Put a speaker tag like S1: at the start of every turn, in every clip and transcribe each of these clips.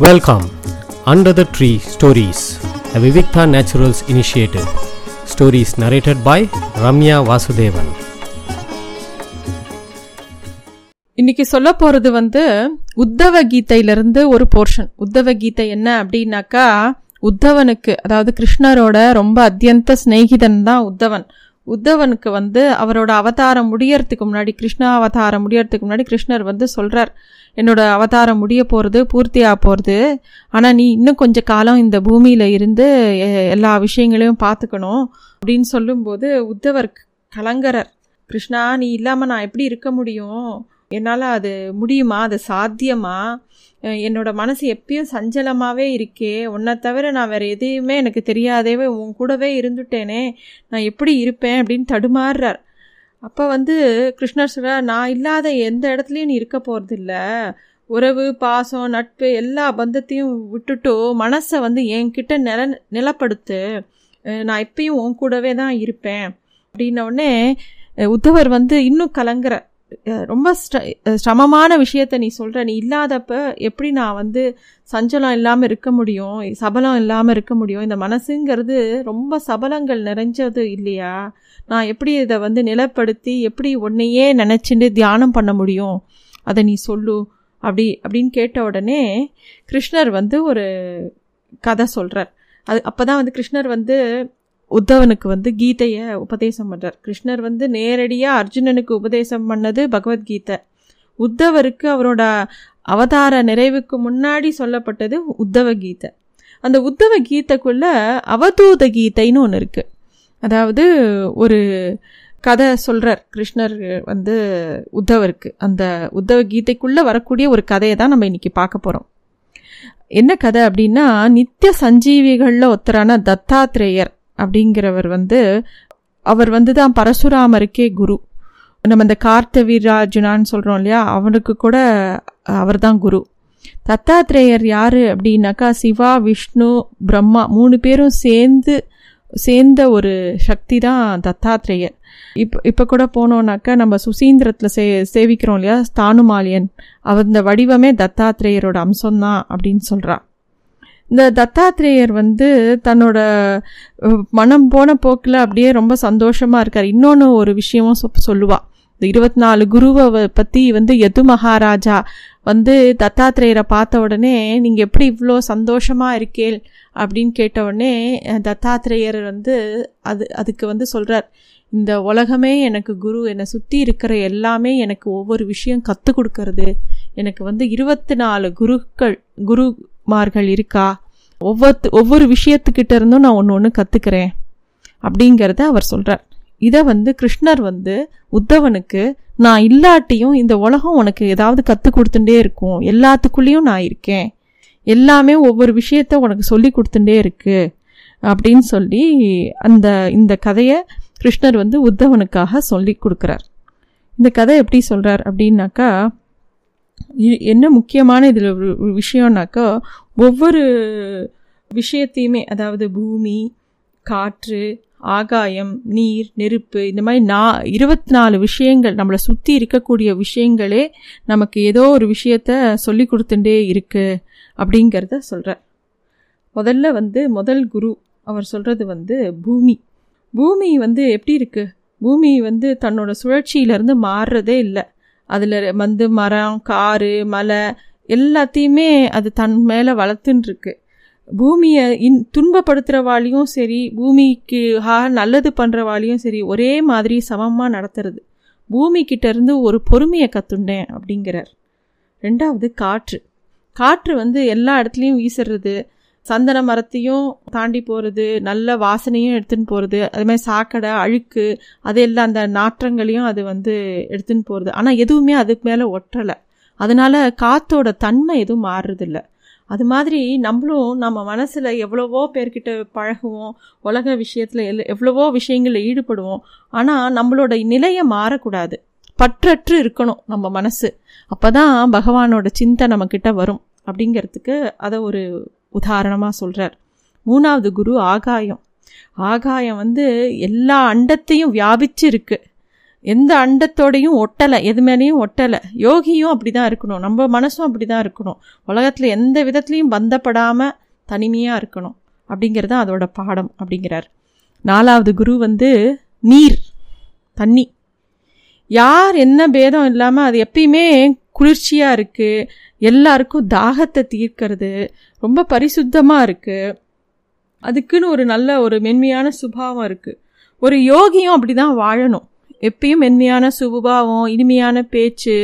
S1: Welcome under the tree stories the Vivikta naturals initiative Stories narrated by Ramya Vasudevan
S2: இன்னைக்கு சொல்ல போறது வந்து உத்தவ கீதையிலிருந்து ஒரு போர்ஷன் உத்தவ கீதை என்ன அப்படின்னாக்கா உத்தவனுக்கு அதாவது கிருஷ்ணரோட ரொம்ப அத்தியந்த சிநேகிதன் தான் உத்தவன். உத்தவனுக்கு வந்து அவரோட அவதாரம் முடியறதுக்கு முன்னாடி கிருஷ்ணா அவதாரம் முடியறதுக்கு முன்னாடி கிருஷ்ணர் வந்து சொல்கிறார் என்னோட அவதாரம் முடிய போகிறது பூர்த்தியாக போகிறது ஆனால் நீ இன்னும் கொஞ்ச காலம் இந்த பூமியில் இருந்து எல்லா விஷயங்களையும் பார்த்துக்கணும். அப்படின்னு சொல்லும்போது உத்தவர் கலங்கரர் கிருஷ்ணா நீ இல்லாமல் நான் எப்படி இருக்க முடியும்? என்னால் அது முடியுமா? அது சாத்தியமா? என்னோட மனசு எப்பயும் சஞ்சலமாகவே இருக்கே. உன்னை தவிர நான் வேறு எதையுமே எனக்கு தெரியாதேவே உன் கூடவே இருந்துட்டேனே. நான் எப்படி இருப்பேன் அப்படின்னு தடுமாறுறார். அப்போ வந்து கிருஷ்ணர் சொல்றார் நான் இல்லாத எந்த இடத்துலையும் நீ இருக்க போகிறதில்ல உறவு பாசம் நட்பு எல்லா பந்தத்தையும் விட்டுட்டு மனசை வந்து என்கிட்ட நில நிலப்படுத்து. நான் எப்பயும் உன் கூடவே தான் இருப்பேன். அப்படின்ன உடனே உத்தவர் வந்து இன்னும் கலங்குற ரொம்ப சிரமமான விஷயத்த நீ சொல்கிற நீ இல்லாதப்ப எப்படி நான் வந்து சஞ்சலம் இல்லாமல் இருக்க முடியும்? சபலம் இல்லாமல் இருக்க முடியும்? இந்த மனசுங்கிறது ரொம்ப சபலங்கள் நிறைஞ்சது இல்லையா? நான் எப்படி இதை வந்து நிலப்படுத்தி எப்படி உன்னையே நினச்சிட்டு தியானம் பண்ண முடியும்? அதை நீ சொல்லு. அப்படி அப்படின்னு கேட்ட உடனே கிருஷ்ணர் வந்து ஒரு கதை சொல்கிறார் அது அப்போ தான் வந்து கிருஷ்ணர் வந்து உத்தவனுக்கு வந்து கீதையை உபதேசம் பண்ணுறார் கிருஷ்ணர் வந்து நேரடியாக அர்ஜுனனுக்கு உபதேசம் பண்ணது பகவத்கீதை. உத்தவருக்கு அவரோட அவதார நிறைவுக்கு முன்னாடி சொல்லப்பட்டது உத்தவ கீதை அந்த உத்தவ கீதைக்குள்ள அவதூத கீதைன்னு ஒன்று இருக்குது அதாவது ஒரு கதை சொல்கிறார் கிருஷ்ணர் வந்து உத்தவருக்கு. அந்த உத்தவ கீதைக்குள்ளே வரக்கூடிய ஒரு கதையை தான் நம்ம இன்னைக்கு பார்க்க போகிறோம் என்ன கதை அப்படின்னா நித்திய சஞ்சீவிகளில் ஒருத்தரான தத்தாத்ரேயர். அப்படிங்கிறவர் வந்து அவர் வந்து தான் பரசுராமருக்கே குரு. நம்ம இந்த கார்த்தவீரார்ஜுனான்னு சொல்கிறோம் இல்லையா அவனுக்கு கூட அவர் தான் குரு. தத்தாத்ரேயர் யார் அப்படின்னாக்கா சிவா விஷ்ணு பிரம்மா மூணு பேரும் சேர்ந்து சேர்ந்த ஒரு சக்தி தான் தத்தாத்ரேயர். இப்போ இப்போ கூட போனோம்னாக்கா நம்ம சுசீந்திரத்தில் சே சேவிக்கிறோம் இல்லையா ஸ்தானுமாலியன். அவர் இந்த வடிவமே தத்தாத்ரேயரோட அம்சம்தான் அப்படின்னு சொல்கிறான் இந்த தத்தாத்ரேயர் வந்து தன்னோட மனம் போன போக்கில் அப்படியே ரொம்ப சந்தோஷமாக இருக்கார். இன்னொன்று ஒரு விஷயமும் சொ- சொல்லுவாள் இந்த இருபத்தி நாலு குருவை பற்றி வந்து எது மகாராஜா வந்து தத்தாத்ரேயரை பார்த்த உடனே நீங்கள் எப்படி இவ்வளோ சந்தோஷமாக இருக்கேள்? அப்படின்னு கேட்ட உடனே தத்தாத்திரேயர் தத்தாத்ரேயர் வந்து அது அதுக்கு வந்து சொல்கிறார் இந்த உலகமே எனக்கு குரு என்னை சுற்றி இருக்கிற எல்லாமே எனக்கு ஒவ்வொரு விஷயம் கற்றுக் கொடுக்கறது. எனக்கு வந்து இருபத்தி நாலு குருக்கள் குருமார்கள் இருக்கா? ஒவ்வொரு ஒவ்வொரு விஷயத்துக்கிட்ட இருந்தும் நான் ஒன்று ஒன்று கற்றுக்கிறேன் அப்படிங்கிறத அவர் சொல்கிறார் இதை வந்து கிருஷ்ணர் வந்து உத்தவனுக்கு நான் இல்லாட்டியும் இந்த உலகம் உனக்கு ஏதாவது கற்றுக் கொடுத்துட்டே இருக்கும். எல்லாத்துக்குள்ளேயும் நான் இருக்கேன். எல்லாமே ஒவ்வொரு விஷயத்த உனக்கு சொல்லி கொடுத்துட்டே இருக்கு. அப்படின்னு சொல்லி அந்த இந்த கதையை கிருஷ்ணர் வந்து உத்தவனுக்காக சொல்லி கொடுக்குறார். இந்த கதை எப்படி சொல்கிறார் அப்படின்னாக்கா என்ன முக்கியமான இதில் ஒரு விஷயம்னாக்கா ஒவ்வொரு விஷயத்தையுமே அதாவது பூமி காற்று ஆகாயம் நீர் நெருப்பு இந்த மாதிரி நா இருபத்தி நாலு விஷயங்கள் நம்மளை சுற்றி இருக்கக்கூடிய விஷயங்களே நமக்கு ஏதோ ஒரு விஷயத்த சொல்லி கொடுத்துட்டே இருக்குது அப்படிங்கிறத சொல்கிறார் முதல்ல வந்து முதல் குரு அவர் சொல்கிறது வந்து பூமி. பூமி வந்து எப்படி இருக்குது பூமி வந்து தன்னோட சுழற்சியிலேருந்து மாறுறதே இல்லை. அதில் வந்து மரம் காரு மலை எல்லாத்தையுமே அது தன் மேலே வளர்த்துன்ருக்கு. பூமியை இன் துன்பப்படுத்துகிறவாளையும் சரி பூமிக்கு ஹா நல்லது பண்ணுறவாளையும் சரி ஒரே மாதிரி சமமாக நடத்துறது. பூமி ஒரு பொறுமையை கற்றுண்டேன் அப்படிங்கிறார். ரெண்டாவது காற்று. காற்று வந்து எல்லா இடத்துலையும் வீசுறது சந்தன மரத்தையும் தாண்டி போகிறது நல்ல வாசனையும் எடுத்துன்னு போகிறது அது மாதிரி சாக்கடை அழுக்கு அது எல்லாம் அந்த நாற்றங்களையும் அது வந்து எடுத்துன்னு போகிறது ஆனால் எதுவுமே அதுக்கு மேலே ஒட்டலை. அதனால் காற்றோட தன்மை எதுவும் மாறுறதில்ல. அது மாதிரி நம்மளும் நம்ம மனசில் எவ்வளவோ பேர்கிட்ட பழகுவோம் உலக விஷயத்தில் எல் எவ்வளவோ விஷயங்களில் ஈடுபடுவோம். ஆனால் நம்மளோட நிலையை மாறக்கூடாது. பற்றற்று இருக்கணும் நம்ம மனசு. அப்போ தான் பகவானோட சிந்தை நம்மக்கிட்ட வரும். அப்படிங்கிறதுக்கு அதை ஒரு உதாரணமாக சொல்கிறார் மூணாவது குரு ஆகாயம். ஆகாயம் வந்து எல்லா அண்டத்தையும் வியாபிச்சு இருக்குது எந்த அண்டத்தோடையும் ஒட்டலை எது மேலேயும் ஒட்டலை. யோகியும் அப்படி தான் இருக்கணும். நம்ம மனசும் அப்படி தான் இருக்கணும். உலகத்தில் எந்த விதத்துலையும் பந்தப்படாமல் தனிமையாக இருக்கணும். அப்படிங்கிறது தான் அதோட பாடம் அப்படிங்கிறார். நாலாவது குரு வந்து நீர் தண்ணி. யார் என்ன பேதம் இல்லாமல் அது எப்பயுமே குளிர்ச்சியாக இருக்குது எல்லாருக்கும் தாகத்தை தீர்க்கிறது. ரொம்ப பரிசுத்தமாக இருக்குது அதுக்குன்னு ஒரு நல்ல ஒரு மென்மையான சுபாவம் இருக்குது ஒரு யோகியும் அப்படி தான் வாழணும். எப்பயும் மென்மையான சுபாவம் இனிமையான பேச்சு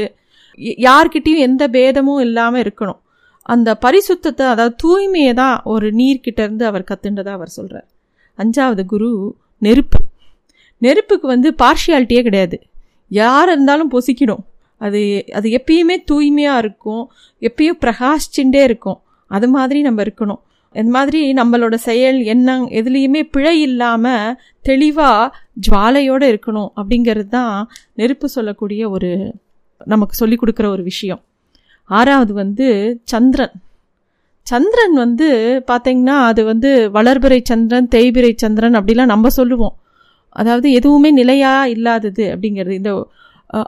S2: யார்கிட்டேயும் எந்த பேதமும் இல்லாமல் இருக்கணும். அந்த பரிசுத்தத்தை அதாவது தூய்மையை தான் ஒரு நீர்கிட்டேருந்து அவர் கத்துன்றதா அவர் சொல்கிறார் அஞ்சாவது குரு நெருப்பு. நெருப்புக்கு வந்து பார்ஷியாலிட்டியே கிடையாது. யார் இருந்தாலும் பொசிக்கிடும் அது அது எப்பயுமே தூய்மையாக இருக்கும். எப்பயும் பிரகாஷிச்சுட்டே இருக்கும். அது மாதிரி நம்ம இருக்கணும். இந்த மாதிரி நம்மளோட செயல் எண்ணம் எதுலேயுமே பிழை இல்லாமல் தெளிவாக ஜுவாலையோடு இருக்கணும் அப்படிங்கிறது தான் நெருப்பு சொல்லக்கூடிய ஒரு நமக்கு சொல்லி கொடுக்குற ஒரு விஷயம். ஆறாவது வந்து சந்திரன். சந்திரன் வந்து பார்த்தீங்கன்னா அது வந்து வளர்பிறை சந்திரன் தேய்பிறை சந்திரன் அப்படிலாம் நம்ம சொல்லுவோம். அதாவது எதுவுமே நிலையாக இல்லாதது அப்படிங்கிறது. இந்த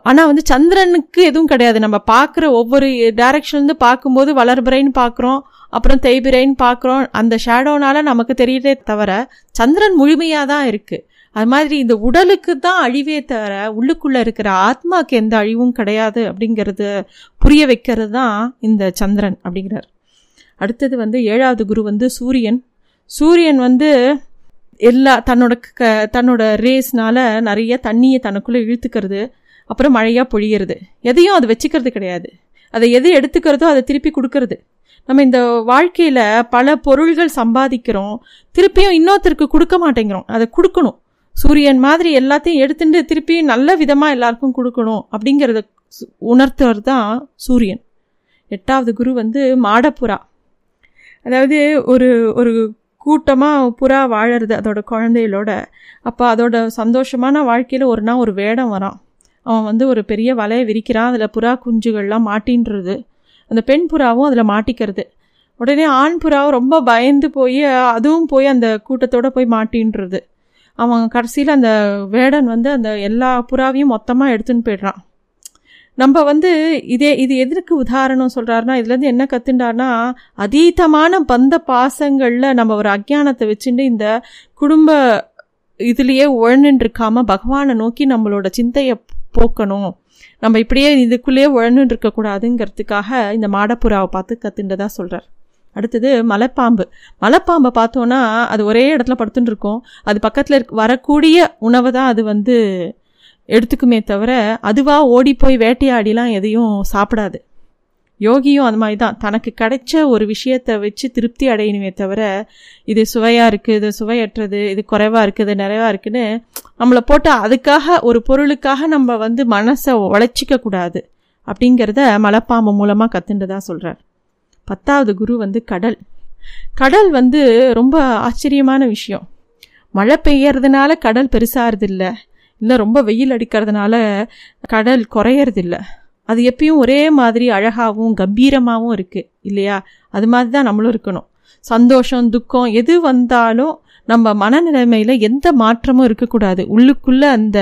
S2: ஆனால் வந்து சந்திரனுக்கு எதுவும் கிடையாது. நம்ம பார்க்குற ஒவ்வொரு டைரக்ஷன்லேருந்து பார்க்கும்போது வளர்பிறைன்னு பார்க்குறோம் அப்புறம் தேய்பிரைன்னு பார்க்குறோம். அந்த ஷேடோனால நமக்கு தெரியறதே தவிர சந்திரன் முழுமையாக தான் இருக்குது அது மாதிரி இந்த உடலுக்கு தான் அழிவே தவிர உள்ளுக்குள்ளே இருக்கிற ஆத்மாக்கு எந்த அழிவும் கிடையாது அப்படிங்கிறது புரிய வைக்கிறது தான் இந்த சந்திரன் அப்படிங்கிறார். அடுத்தது வந்து ஏழாவது குரு வந்து சூரியன். சூரியன் வந்து எல்லா தன்னோட க தன்னோட ரேஸ்னால நிறைய தண்ணியை தனக்குள்ளே இழுத்துக்கிறது. அப்புறம் மழையாக பொழியிறது. எதையும் அது வச்சுக்கிறது கிடையாது. அதை எது எடுத்துக்கிறதோ அதை திருப்பி கொடுக்கறது. நம்ம இந்த வாழ்க்கையில் பல பொருள்கள் சம்பாதிக்கிறோம் திருப்பியும் இன்னொருத்தருக்கு கொடுக்க மாட்டேங்கிறோம். அதை கொடுக்கணும். சூரியன் மாதிரி எல்லாத்தையும் எடுத்துட்டு திருப்பி நல்ல விதமாக எல்லாருக்கும் கொடுக்கணும் அப்படிங்கிறத உணர்த்துவர் தான் சூரியன். எட்டாவது குரு வந்து மாடப்புறா. அதாவது ஒரு ஒரு கூட்டமாக புறா வாழறது அதோட குழந்தைகளோட. அப்போ அதோட சந்தோஷமான வாழ்க்கையில் ஒரு நாள் ஒரு வேடம் வரான். அவன் வந்து ஒரு பெரிய வலையை விரிக்கிறான் அதில் புறா குஞ்சுகள்லாம் மாட்டின்றது. அந்த பெண் புறாவும் அதில் மாட்டிக்கிறது. உடனே ஆண் புறாவும் ரொம்ப பயந்து போய் அதுவும் போய் அந்த கூட்டத்தோடு போய் மாட்டின்றது. அவன் கடைசியில் அந்த வேடன் வந்து அந்த எல்லா புறாவையும் மொத்தமாக எடுத்துன்னு போயிடுறான். நம்ம வந்து இதே இது எதற்கு உதாரணம் சொல்கிறாருன்னா இதுலேருந்து என்ன கற்றுண்டார்னா அதீதமான பந்த பாசங்களில் நம்ம ஒரு அக்ஞானத்தை வச்சுட்டு இந்த குடும்ப இதுலேயே உழந்துட்டு பகவானை நோக்கி நம்மளோட சிந்தையை போக்கணும். நம்ம இப்படியே இதுக்குள்ளேயே உழன்னு இருக்கக்கூடாதுங்கிறதுக்காக இந்த மாடப்புறாவை பார்த்து கத்துண்டதாக சொல்கிறார் அடுத்தது மலைப்பாம்பு. மலைப்பாம்பை பார்த்தோன்னா அது ஒரே இடத்துல படுத்துட்டு இருக்கும். அது பக்கத்தில் இருக்க வரக்கூடிய உணவை தான் அது வந்து எடுத்துக்குமே தவிர அதுவாக ஓடி போய் வேட்டையாடிலாம் எதையும் சாப்பிடாது. யோகியும் அது மாதிரி தான் தனக்கு கிடைச்ச ஒரு விஷயத்தை வச்சு திருப்தி அடையணுமே தவிர இது சுவையாக இருக்குது இது சுவையற்றது இது குறைவாக இருக்குது இது நிறைவாக இருக்குதுன்னு நம்மளை போட்டு அதுக்காக ஒரு பொருளுக்காக நம்ம வந்து மனசை உழைச்சிக்க கூடாது. அப்படிங்கிறத மலைப்பாம்பு மூலமாக கத்துன்றதா சொல்கிறார் பத்தாவது குரு வந்து கடல். கடல் வந்து ரொம்ப ஆச்சரியமான விஷயம். மழை பெய்யறதுனால கடல் பெருசாகிறதில்ல இல்லை ரொம்ப வெயில் அடிக்கிறதுனால கடல் குறையறதில்லை. அது எப்பயும் ஒரே மாதிரி அழகாகவும் கம்பீரமாகவும் இருக்குது இல்லையா? அது மாதிரி தான் நம்மளும் இருக்கணும். சந்தோஷம் துக்கம் எது வந்தாலும் நம்ம மனநிலைமையில் எந்த மாற்றமும் இருக்கக்கூடாது. உள்ளுக்குள்ளே அந்த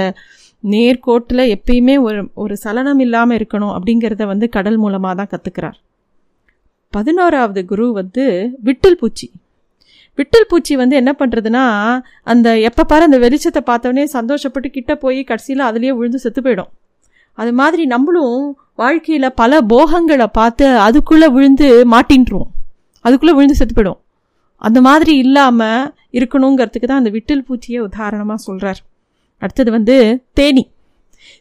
S2: நேர்கோட்டில் எப்பயுமே ஒரு ஒரு சலனம் இல்லாமல் இருக்கணும் அப்படிங்கிறத வந்து கடல் மூலமாக தான் கற்றுக்கிறார் பதினோராவது குரு வந்து விட்டில் பூச்சி. விட்டில் பூச்சி வந்து என்ன பண்ணுறதுன்னா அந்த எப்போ பாரு அந்த வெளிச்சத்தை பார்த்தோன்னே சந்தோஷப்பட்டு கிட்டே போய் கடைசியில் அதுலேயே விழுந்து செத்து போயிடும். அது மாதிரி நம்மளும் வாழ்க்கையில் பல போகங்களை பார்த்து அதுக்குள்ளே விழுந்து மாட்டின்ட்டுருவோம் அதுக்குள்ளே விழுந்து செத்து போயிடும் அந்த மாதிரி இல்லாமல் இருக்கணுங்கிறதுக்கு தான் அந்த விட்டில் பூச்சியை உதாரணமாக சொல்கிறார் அடுத்தது வந்து தேனி.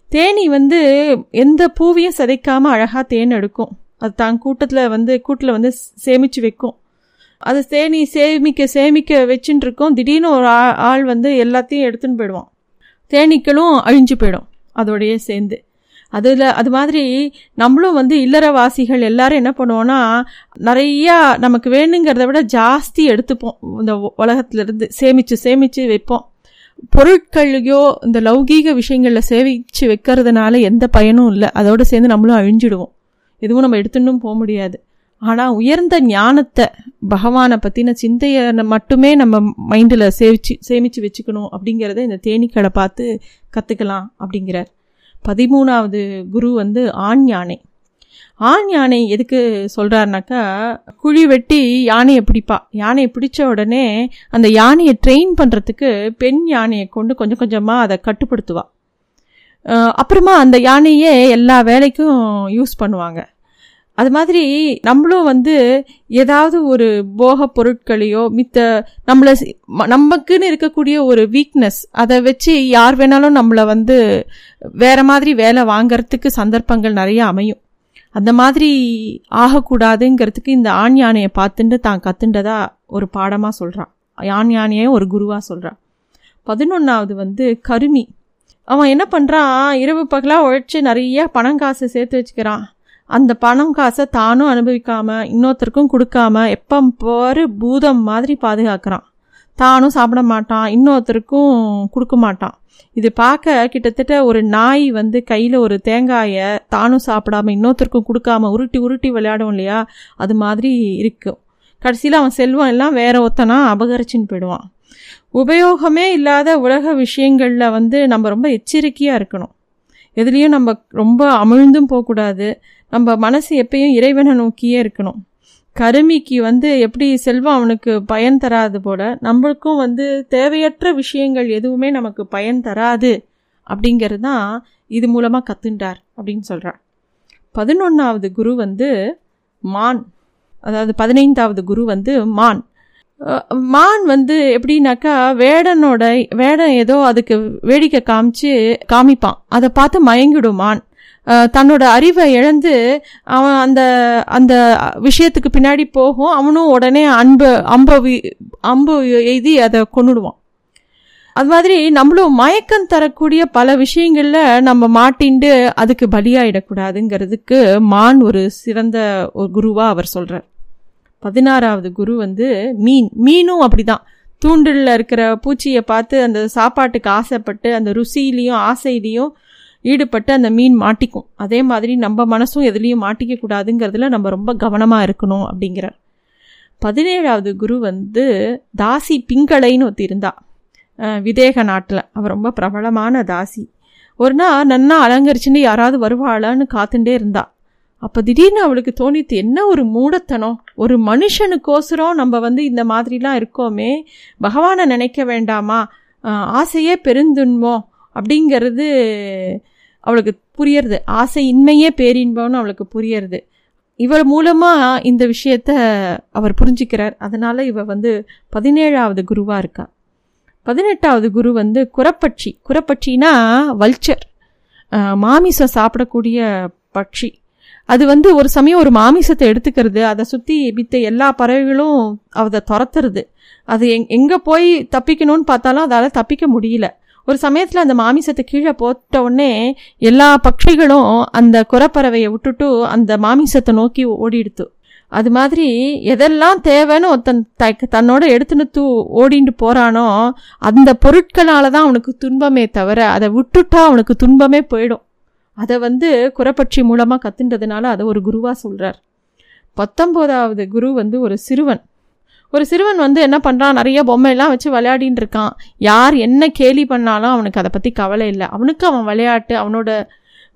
S2: தேனி வந்து எந்த பூவையும் சிதைக்காமல் அழகாக தேன் எடுக்கும். அது தான் கூட்டத்தில் வந்து கூட்டில் வந்து சேமித்து வைக்கும். அது தேனி சேமிக்க சேமிக்க வச்சுட்டு இருக்கோம் திடீர்னு ஒரு ஆள் வந்து எல்லாத்தையும் எடுத்துன்னு போயிடுவான். தேனீக்களும் அழிஞ்சு போயிடும். அதோடையே சேர்ந்து. அதில் அது மாதிரி நம்மளும் வந்து இல்லறவாசிகள் எல்லாரும் என்ன பண்ணுவோன்னா நிறையா நமக்கு வேணுங்கிறத விட ஜாஸ்தி எடுத்துப்போம். இந்த உலகத்துலேருந்து சேமித்து சேமித்து வைப்போம். பொருட்களையோ இந்த லௌகீக விஷயங்களில் சேமித்து வைக்கிறதுனால எந்த பயனும் இல்லை. அதோடு சேர்ந்து நம்மளும் அழிஞ்சிடுவோம். எதுவும் நம்ம எடுத்துட்டும் போக முடியாது. ஆனால் உயர்ந்த ஞானத்தை பகவானை பற்றின சிந்தையை மட்டுமே நம்ம மைண்டில் சேமிச்சு சேமித்து வச்சுக்கணும் அப்படிங்கிறத இந்த தேனீக்களை பார்த்து கற்றுக்கலாம் அப்படிங்கிறார். பதிமூணாவது குரு வந்து ஆண் யானை. ஆண் யானை எதுக்கு சொல்கிறாருனாக்கா குழி வெட்டி யானையை பிடிப்பா. யானையை பிடிச்ச உடனே அந்த யானையை ட்ரெயின் பண்ணுறதுக்கு பெண் யானையை கொண்டு கொஞ்சம் கொஞ்சமாக அதை கட்டுப்படுத்துவாள் அப்புறமா அந்த யானையே எல்லா வேலைக்கும் யூஸ் பண்ணுவாங்க. அது மாதிரி நம்மளும் வந்து ஏதாவது ஒரு போக பொருட்களையோ மித்த நம்மளை நமக்குன்னு இருக்கக்கூடிய ஒரு வீக்னஸ் அதை வச்சு யார் வேணாலும் நம்மளை வந்து வேற மாதிரி வேலை வாங்கறதுக்கு சந்தர்ப்பங்கள் நிறைய அமையும். அந்த மாதிரி ஆகக்கூடாதுங்கிறதுக்கு இந்த ஆண் யானையை பார்த்துட்டு தான் கத்துண்டதா ஒரு பாடமாக சொல்கிறான் ஆண் யானையை ஒரு குருவாக சொல்கிறான் பதினொன்றாவது வந்து கருமி. அவன் என்ன பண்ணுறான் இரவு பகலாக உழைச்சி நிறைய பணம் காசு சேர்த்து வச்சுக்கிறான். அந்த பணம் காசை தானும் அனுபவிக்காம இன்னொருத்தருக்கும் கொடுக்காம எப்போ போகிற பூதம் மாதிரி பாதுகாக்கிறான். தானும் சாப்பிட மாட்டான் இன்னொருத்தருக்கும் கொடுக்க மாட்டான். இது பார்க்க கிட்டத்தட்ட ஒரு நாய் வந்து கையில் ஒரு தேங்காயை தானும் சாப்பிடாம இன்னொருத்தருக்கும் கொடுக்காம உருட்டி உருட்டி விளையாடும் இல்லையா? அது மாதிரி இருக்கும் கடைசியில் அவன் செல்வம் எல்லாம் வேற ஒத்தனா அபகரிச்சின்னு போயிடுவான். உபயோகமே இல்லாத உலக விஷயங்களில் வந்து நம்ம ரொம்ப எச்சரிக்கையாக இருக்கணும். எதுலேயும் நம்ம ரொம்ப அமிழ்ந்தும் போகக்கூடாது. நம்ம மனசு எப்பயும் இறைவனை நோக்கியே இருக்கணும். கருமிக்கு வந்து எப்படி செல்வம் அவனுக்கு பயன் தராது போல நம்மளுக்கும் வந்து தேவையற்ற விஷயங்கள் எதுவுமே நமக்கு பயன் தராது அப்படிங்கிறது தான் இது மூலமாக கத்துண்டார் அப்படின்னு சொல்கிறார் பதினொன்றாவது குரு வந்து மான். அதாவது பதினைந்தாவது குரு வந்து மான். மான் வந்து எப்படின்னாக்கா வேடனோட வேடன் ஏதோ அதுக்கு வேடிக்கை காமிச்சு காமிப்பான். அதை பார்த்து மயங்கிடும் மான். தன்னோட அறிவை இழந்து அவன் அந்த அந்த விஷயத்துக்கு பின்னாடி போகும். அவனும் உடனே அன்பு அம்பு அம்பு எய்தி அதை கொன்னுடுவான். அது மாதிரி நம்மளும் மயக்கம் தரக்கூடிய பல விஷயங்களில் நம்ம மாட்டிண்டு அதுக்கு பலியாயிடக்கூடாதுங்கிறதுக்கு மான் ஒரு சிறந்த ஒரு குருவாக அவர் சொல்கிறார் பதினாறாவது குரு வந்து மீன். மீனும் அப்படிதான். தூண்டில் இருக்கிற பூச்சியை பார்த்து அந்த சாப்பாட்டுக்கு ஆசைப்பட்டு அந்த ருசியிலையும் ஆசையிலையும் ஈடுபட்டு அந்த மீன் மாட்டிக்கும். அதே மாதிரி நம்ம மனசும் எதுலேயும் மாட்டிக்க கூடாதுங்கிறதுல நம்ம ரொம்ப கவனமாக இருக்கணும் அப்படிங்கிறார். பதினேழாவது குரு வந்து தாசி பிங்களைன்னு ஒருத்தி இருந்தா. விதேக நாட்டில். அவள் ரொம்ப பிரபலமான தாசி. ஒரு நாள் நன்னா அலங்கரிச்சுன்னு யாராவது வருவாளான்னு காத்துட்டே இருந்தாள் அப்போ திடீர்னு அவளுக்கு தோணித்து என்ன ஒரு மூடத்தனம்? ஒரு மனுஷனுக்கோசரம் நம்ம வந்து இந்த மாதிரிலாம் இருக்கோமே. பகவானை நினைக்க வேண்டாமா? ஆசையே பெருந்துன்போம் அப்படிங்கிறது அவளுக்கு புரியறது. ஆசை இன்மையே பேரின்பம்னு அவளுக்கு புரியறது. இவர் மூலமாக இந்த விஷயத்த அவர் புரிஞ்சுக்கிறார். அதனால் இவ வந்து பதினேழாவது குருவாக இருக்கா. பதினெட்டாவது குரு வந்து குரப்பட்சி. குரப்பட்சினா வல்ச்சர். மாமிசம் சாப்பிடக்கூடிய பட்சி. அது வந்து ஒரு சமயம் ஒரு மாமிசத்தை எடுத்துக்கிறது அதை சுற்றி வித்த எல்லா பறவைகளும் அதை துரத்துறது. அது எங் எங்கே போய் தப்பிக்கணும்னு பார்த்தாலும் அதால் தப்பிக்க முடியல. ஒரு சமயத்தில் அந்த மாமிசத்தை கீழே போட்ட உடனே எல்லா பட்சிகளும் அந்த குரப்பறவையை விட்டுட்டு அந்த மாமிசத்தை நோக்கி ஓடிடுத்து. அது மாதிரி எதெல்லாம் தேவைன்னு ஒருத்தன் த தன்னோட எடுத்துன்னு தூ ஓடிண்டு போகிறானோ அந்த பொருட்களால் தான் அவனுக்கு துன்பமே தவிர அதை விட்டுட்டா அவனுக்கு துன்பமே போயிடும். அதை வந்து குரப்பட்சி மூலமாக கத்துன்றதுனால அதை ஒரு குருவாக சொல்கிறார் பத்தொம்போதாவது குரு வந்து ஒரு சிறுவன். ஒரு சிறுவன் வந்து என்ன பண்ணுறான் நிறைய பொம்மையெல்லாம் வச்சு விளையாடின்னு இருக்கான். யார் என்ன கேலி பண்ணாலும் அவனுக்கு அதை பற்றி கவலை இல்லை. அவனுக்கு அவன் விளையாட்டு அவனோட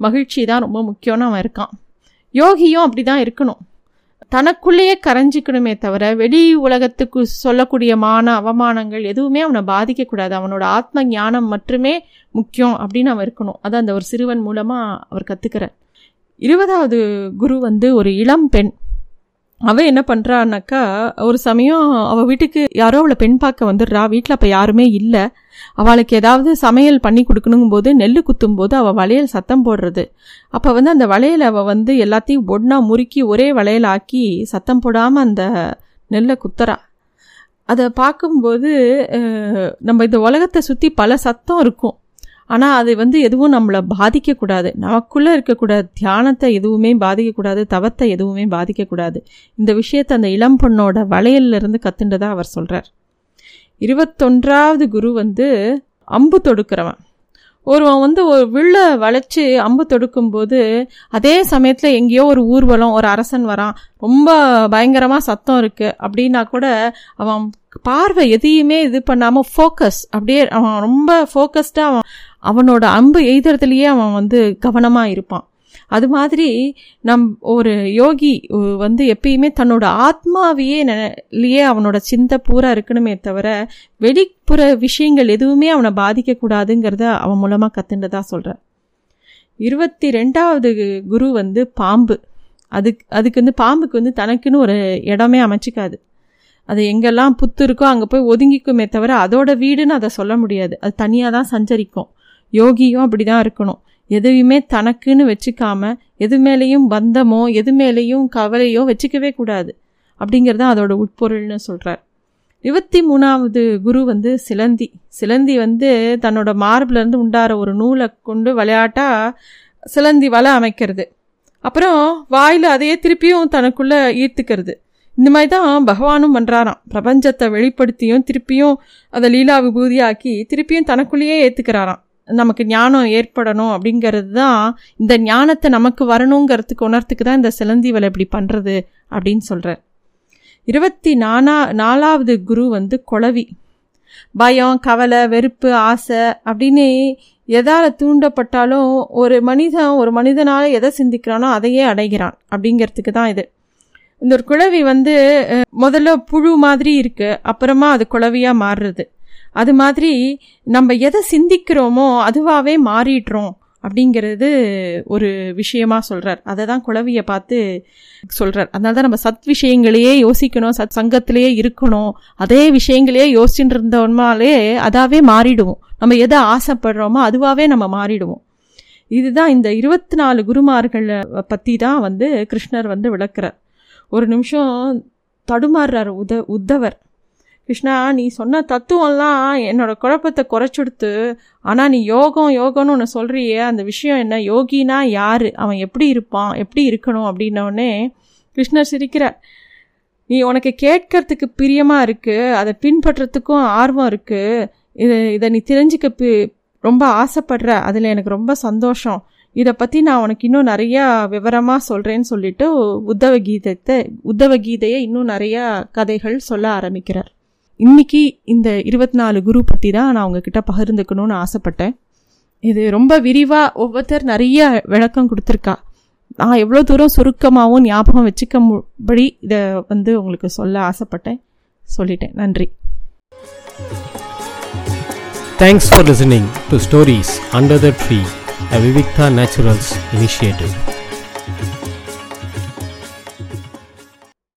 S2: மகிழ்ச்சி தான் ரொம்ப முக்கியம்னு அவன் இருக்கான். யோகியும் அப்படி தான் இருக்கணும். தனக்குள்ளேயே கரைஞ்சிக்கணுமே தவிர வெளி உலகத்துக்கு சொல்லக்கூடிய மான அவமானங்கள் எதுவுமே அவனை பாதிக்கக்கூடாது. அவனோட ஆத்ம ஞானம் மட்டுமே முக்கியம் அப்படின்னு அவன் இருக்கணும். அதை அந்த ஒரு சிறுவன் மூலமாக அவர் கற்றுக்கிறார் இருபதாவது குரு வந்து ஒரு இளம் பெண். அவ என்ன பண்ணுறான்னாக்கா ஒரு சமயம் அவள் வீட்டுக்கு யாரோ அவளை பெண் பார்க்க வந்துடுறா. வீட்டில் அப்போ யாருமே இல்லை. அவளுக்கு ஏதாவது சமையல் பண்ணி கொடுக்கணுங்கும் போது நெல் குத்தும் போது அவள் வளையல் சத்தம் போடுறது. அப்போ வந்து அந்த வளையல் அவள் வந்து எல்லாத்தையும் ஒன்றா முறுக்கி ஒரே வளையல் ஆக்கி சத்தம் போடாமல் அந்த நெல்லை குத்துறா. அதை பார்க்கும்போது நம்ம இந்த உலகத்தை சுற்றி பல சத்தம் இருக்கும். ஆனால் அது வந்து எதுவும் நம்மளை பாதிக்கக்கூடாது. நமக்குள்ளே இருக்கக்கூடாது தியானத்தை எதுவுமே பாதிக்கக்கூடாது தவத்தை எதுவுமே பாதிக்கக்கூடாது. இந்த விஷயத்தை அந்த இளம் பொண்ணோட வளையல்லிருந்து கத்துண்டதாக அவர் சொல்கிறார் இருபத்தொன்றாவது குரு வந்து அம்பு தொடுக்கிறவன். ஒருவன் வந்து ஒரு வில்ல வளைச்சி அம்பு தொடுக்கும்போது அதே சமயத்தில் எங்கேயோ ஒரு ஊர்வலம் ஒரு அரசன் வரான். ரொம்ப பயங்கரமாக சத்தம் இருக்குது அப்படின்னா கூட அவன் பார்வை எதையுமே இது பண்ணாமல் ஃபோக்கஸ் அப்படியே அவன் ரொம்ப ஃபோக்கஸ்டாக அவன் அவனோட அன்பு எய்தறதுலேயே அவன் வந்து கவனமாக இருப்பான். அது மாதிரி நம் ஒரு யோகி வந்து எப்பயுமே தன்னோட ஆத்மாவையே நிலையே அவனோட சிந்தை பூரா இருக்கணுமே தவிர வெளிப்புற விஷயங்கள் எதுவுமே அவனை பாதிக்கக்கூடாதுங்கிறத அவன் மூலமாக கத்துண்டதா சொல்கிறார் இருபத்தி ரெண்டாவது குரு வந்து பாம்பு. அதுக்கு அதுக்கு வந்து பாம்புக்கு வந்து தனக்குன்னு ஒரு இடமே அமைச்சிக்காது. அது எங்கெல்லாம் புத்து இருக்கோ அங்கே போய் ஒதுங்கிக்குமே தவிர அதோட வீடுன்னு அதை சொல்ல முடியாது. அது தனியாக தான் சஞ்சரிக்கும். யோகியும் அப்படி தான் இருக்கணும். எதையுமே தனக்குன்னு வச்சுக்காம எது மேலேயும் பந்தமோ எது மேலேயும் கவலையோ வச்சுக்கவே கூடாது. அப்படிங்கிறது தான் அதோட உட்பொருள்னு சொல்கிறார் இருபத்தி மூணாவது குரு வந்து சிலந்தி. சிலந்தி வந்து தன்னோட மார்பிலேருந்து உண்டார ஒரு நூலை கொண்டு விளையாட்டாக சிலந்தி வலை அமைக்கிறது. அப்புறம் வாயில் அதையே திருப்பியும் தனக்குள்ளே ஈர்த்துக்கிறது. இந்த மாதிரி தான் பகவானும் பண்ணுறாராம் பிரபஞ்சத்தை வெளிப்படுத்தியும் திருப்பியும் அதை லீலா விபூதியாக்கி திருப்பியும் தனக்குள்ளேயே ஏற்றுக்கிறாராம் நமக்கு ஞானம் ஏற்படணும் அப்படிங்கிறது தான் இந்த ஞானத்தை நமக்கு வரணுங்கிறதுக்கு உணர்த்துக்கு தான் இந்த சிலந்தி வலை இப்படி பண்ணுறது அப்படின்னு சொல்கிறார் இருபத்தி நானா நாலாவது குரு வந்து குளவி பயம் கவலை வெறுப்பு ஆசை அப்படின்னு எதால் தூண்டப்பட்டாலும் ஒரு மனிதன் ஒரு மனிதனால் எதை சிந்திக்கிறானோ அதையே அடைகிறான் அப்படிங்கிறதுக்கு தான் இது. இந்த ஒரு குழவி வந்து முதல்ல புழு மாதிரி இருக்குது அப்புறமா அது குழவியாக மாறுறது. அது மாதிரி நம்ம எதை சிந்திக்கிறோமோ அதுவாகவே மாறிடுறோம் அப்படிங்கிறது ஒரு விஷயமா சொல்கிறார் அதை தான் குழவியை பார்த்து சொல்கிறார் அதனால தான் நம்ம சத் விஷயங்களையே யோசிக்கணும் சத் சங்கத்திலேயே இருக்கணும். அதே விஷயங்களையே யோசிச்சுட்டு இருந்தோம்னாலே அதாவே மாறிடுவோம். நம்ம எதை ஆசைப்படுறோமோ அதுவாகவே நம்ம மாறிடுவோம். இதுதான் இந்த இருபத்தி நாலு குருமார்களை பற்றி தான் வந்து கிருஷ்ணர் வந்து விளக்குறார். ஒரு நிமிஷம் தடுமாறுறார் உத உத்தவர். கிருஷ்ணா நீ சொன்ன தத்துவம்லாம் என்னோட குழப்பத்தை குறைச்சுடுத்து ஆனால் நீ யோகம் யோகம்னு ஒன்று சொல்கிறியே அந்த விஷயம் என்ன? யோகினா யார்? அவன் எப்படி இருப்பான்? எப்படி இருக்கணும்? அப்படின்னோடனே கிருஷ்ணர் சிரிக்கிறார். நீ உனக்கு கேட்கறதுக்கு பிரியமாக இருக்குது அதை பின்பற்றத்துக்கும் ஆர்வம் இருக்குது இது இதை நீ தெரிஞ்சுக்க பி ரொம்ப ஆசைப்படுற அதில் எனக்கு ரொம்ப சந்தோஷம். இதை பற்றி நான் உனக்கு இன்னும் நிறையா விவரமாக சொல்கிறேன்னு சொல்லிட்டு உத்தவ கீதத்தை உத்தவ கீதையை இன்னும் நிறையா கதைகள் சொல்ல ஆரம்பிக்கிறார். இன்னைக்கு இந்த இருபத்தி நாலு குரு பற்றி தான் நான் உங்ககிட்ட பகிர்ந்துக்கணும்னு ஆசைப்பட்டேன். இது ரொம்ப விரிவாக ஒவ்வொருத்தர் நிறைய விளக்கம் கொடுத்துருக்கா. நான் எவ்வளோ தூரம் சுருக்கமாகவும் ஞாபகம் வச்சுக்கபடி இதை வந்து உங்களுக்கு சொல்ல ஆசைப்பட்டேன். சொல்லிட்டேன். நன்றி.
S1: Thanks for listening to stories under the tree a Vivikta naturals initiative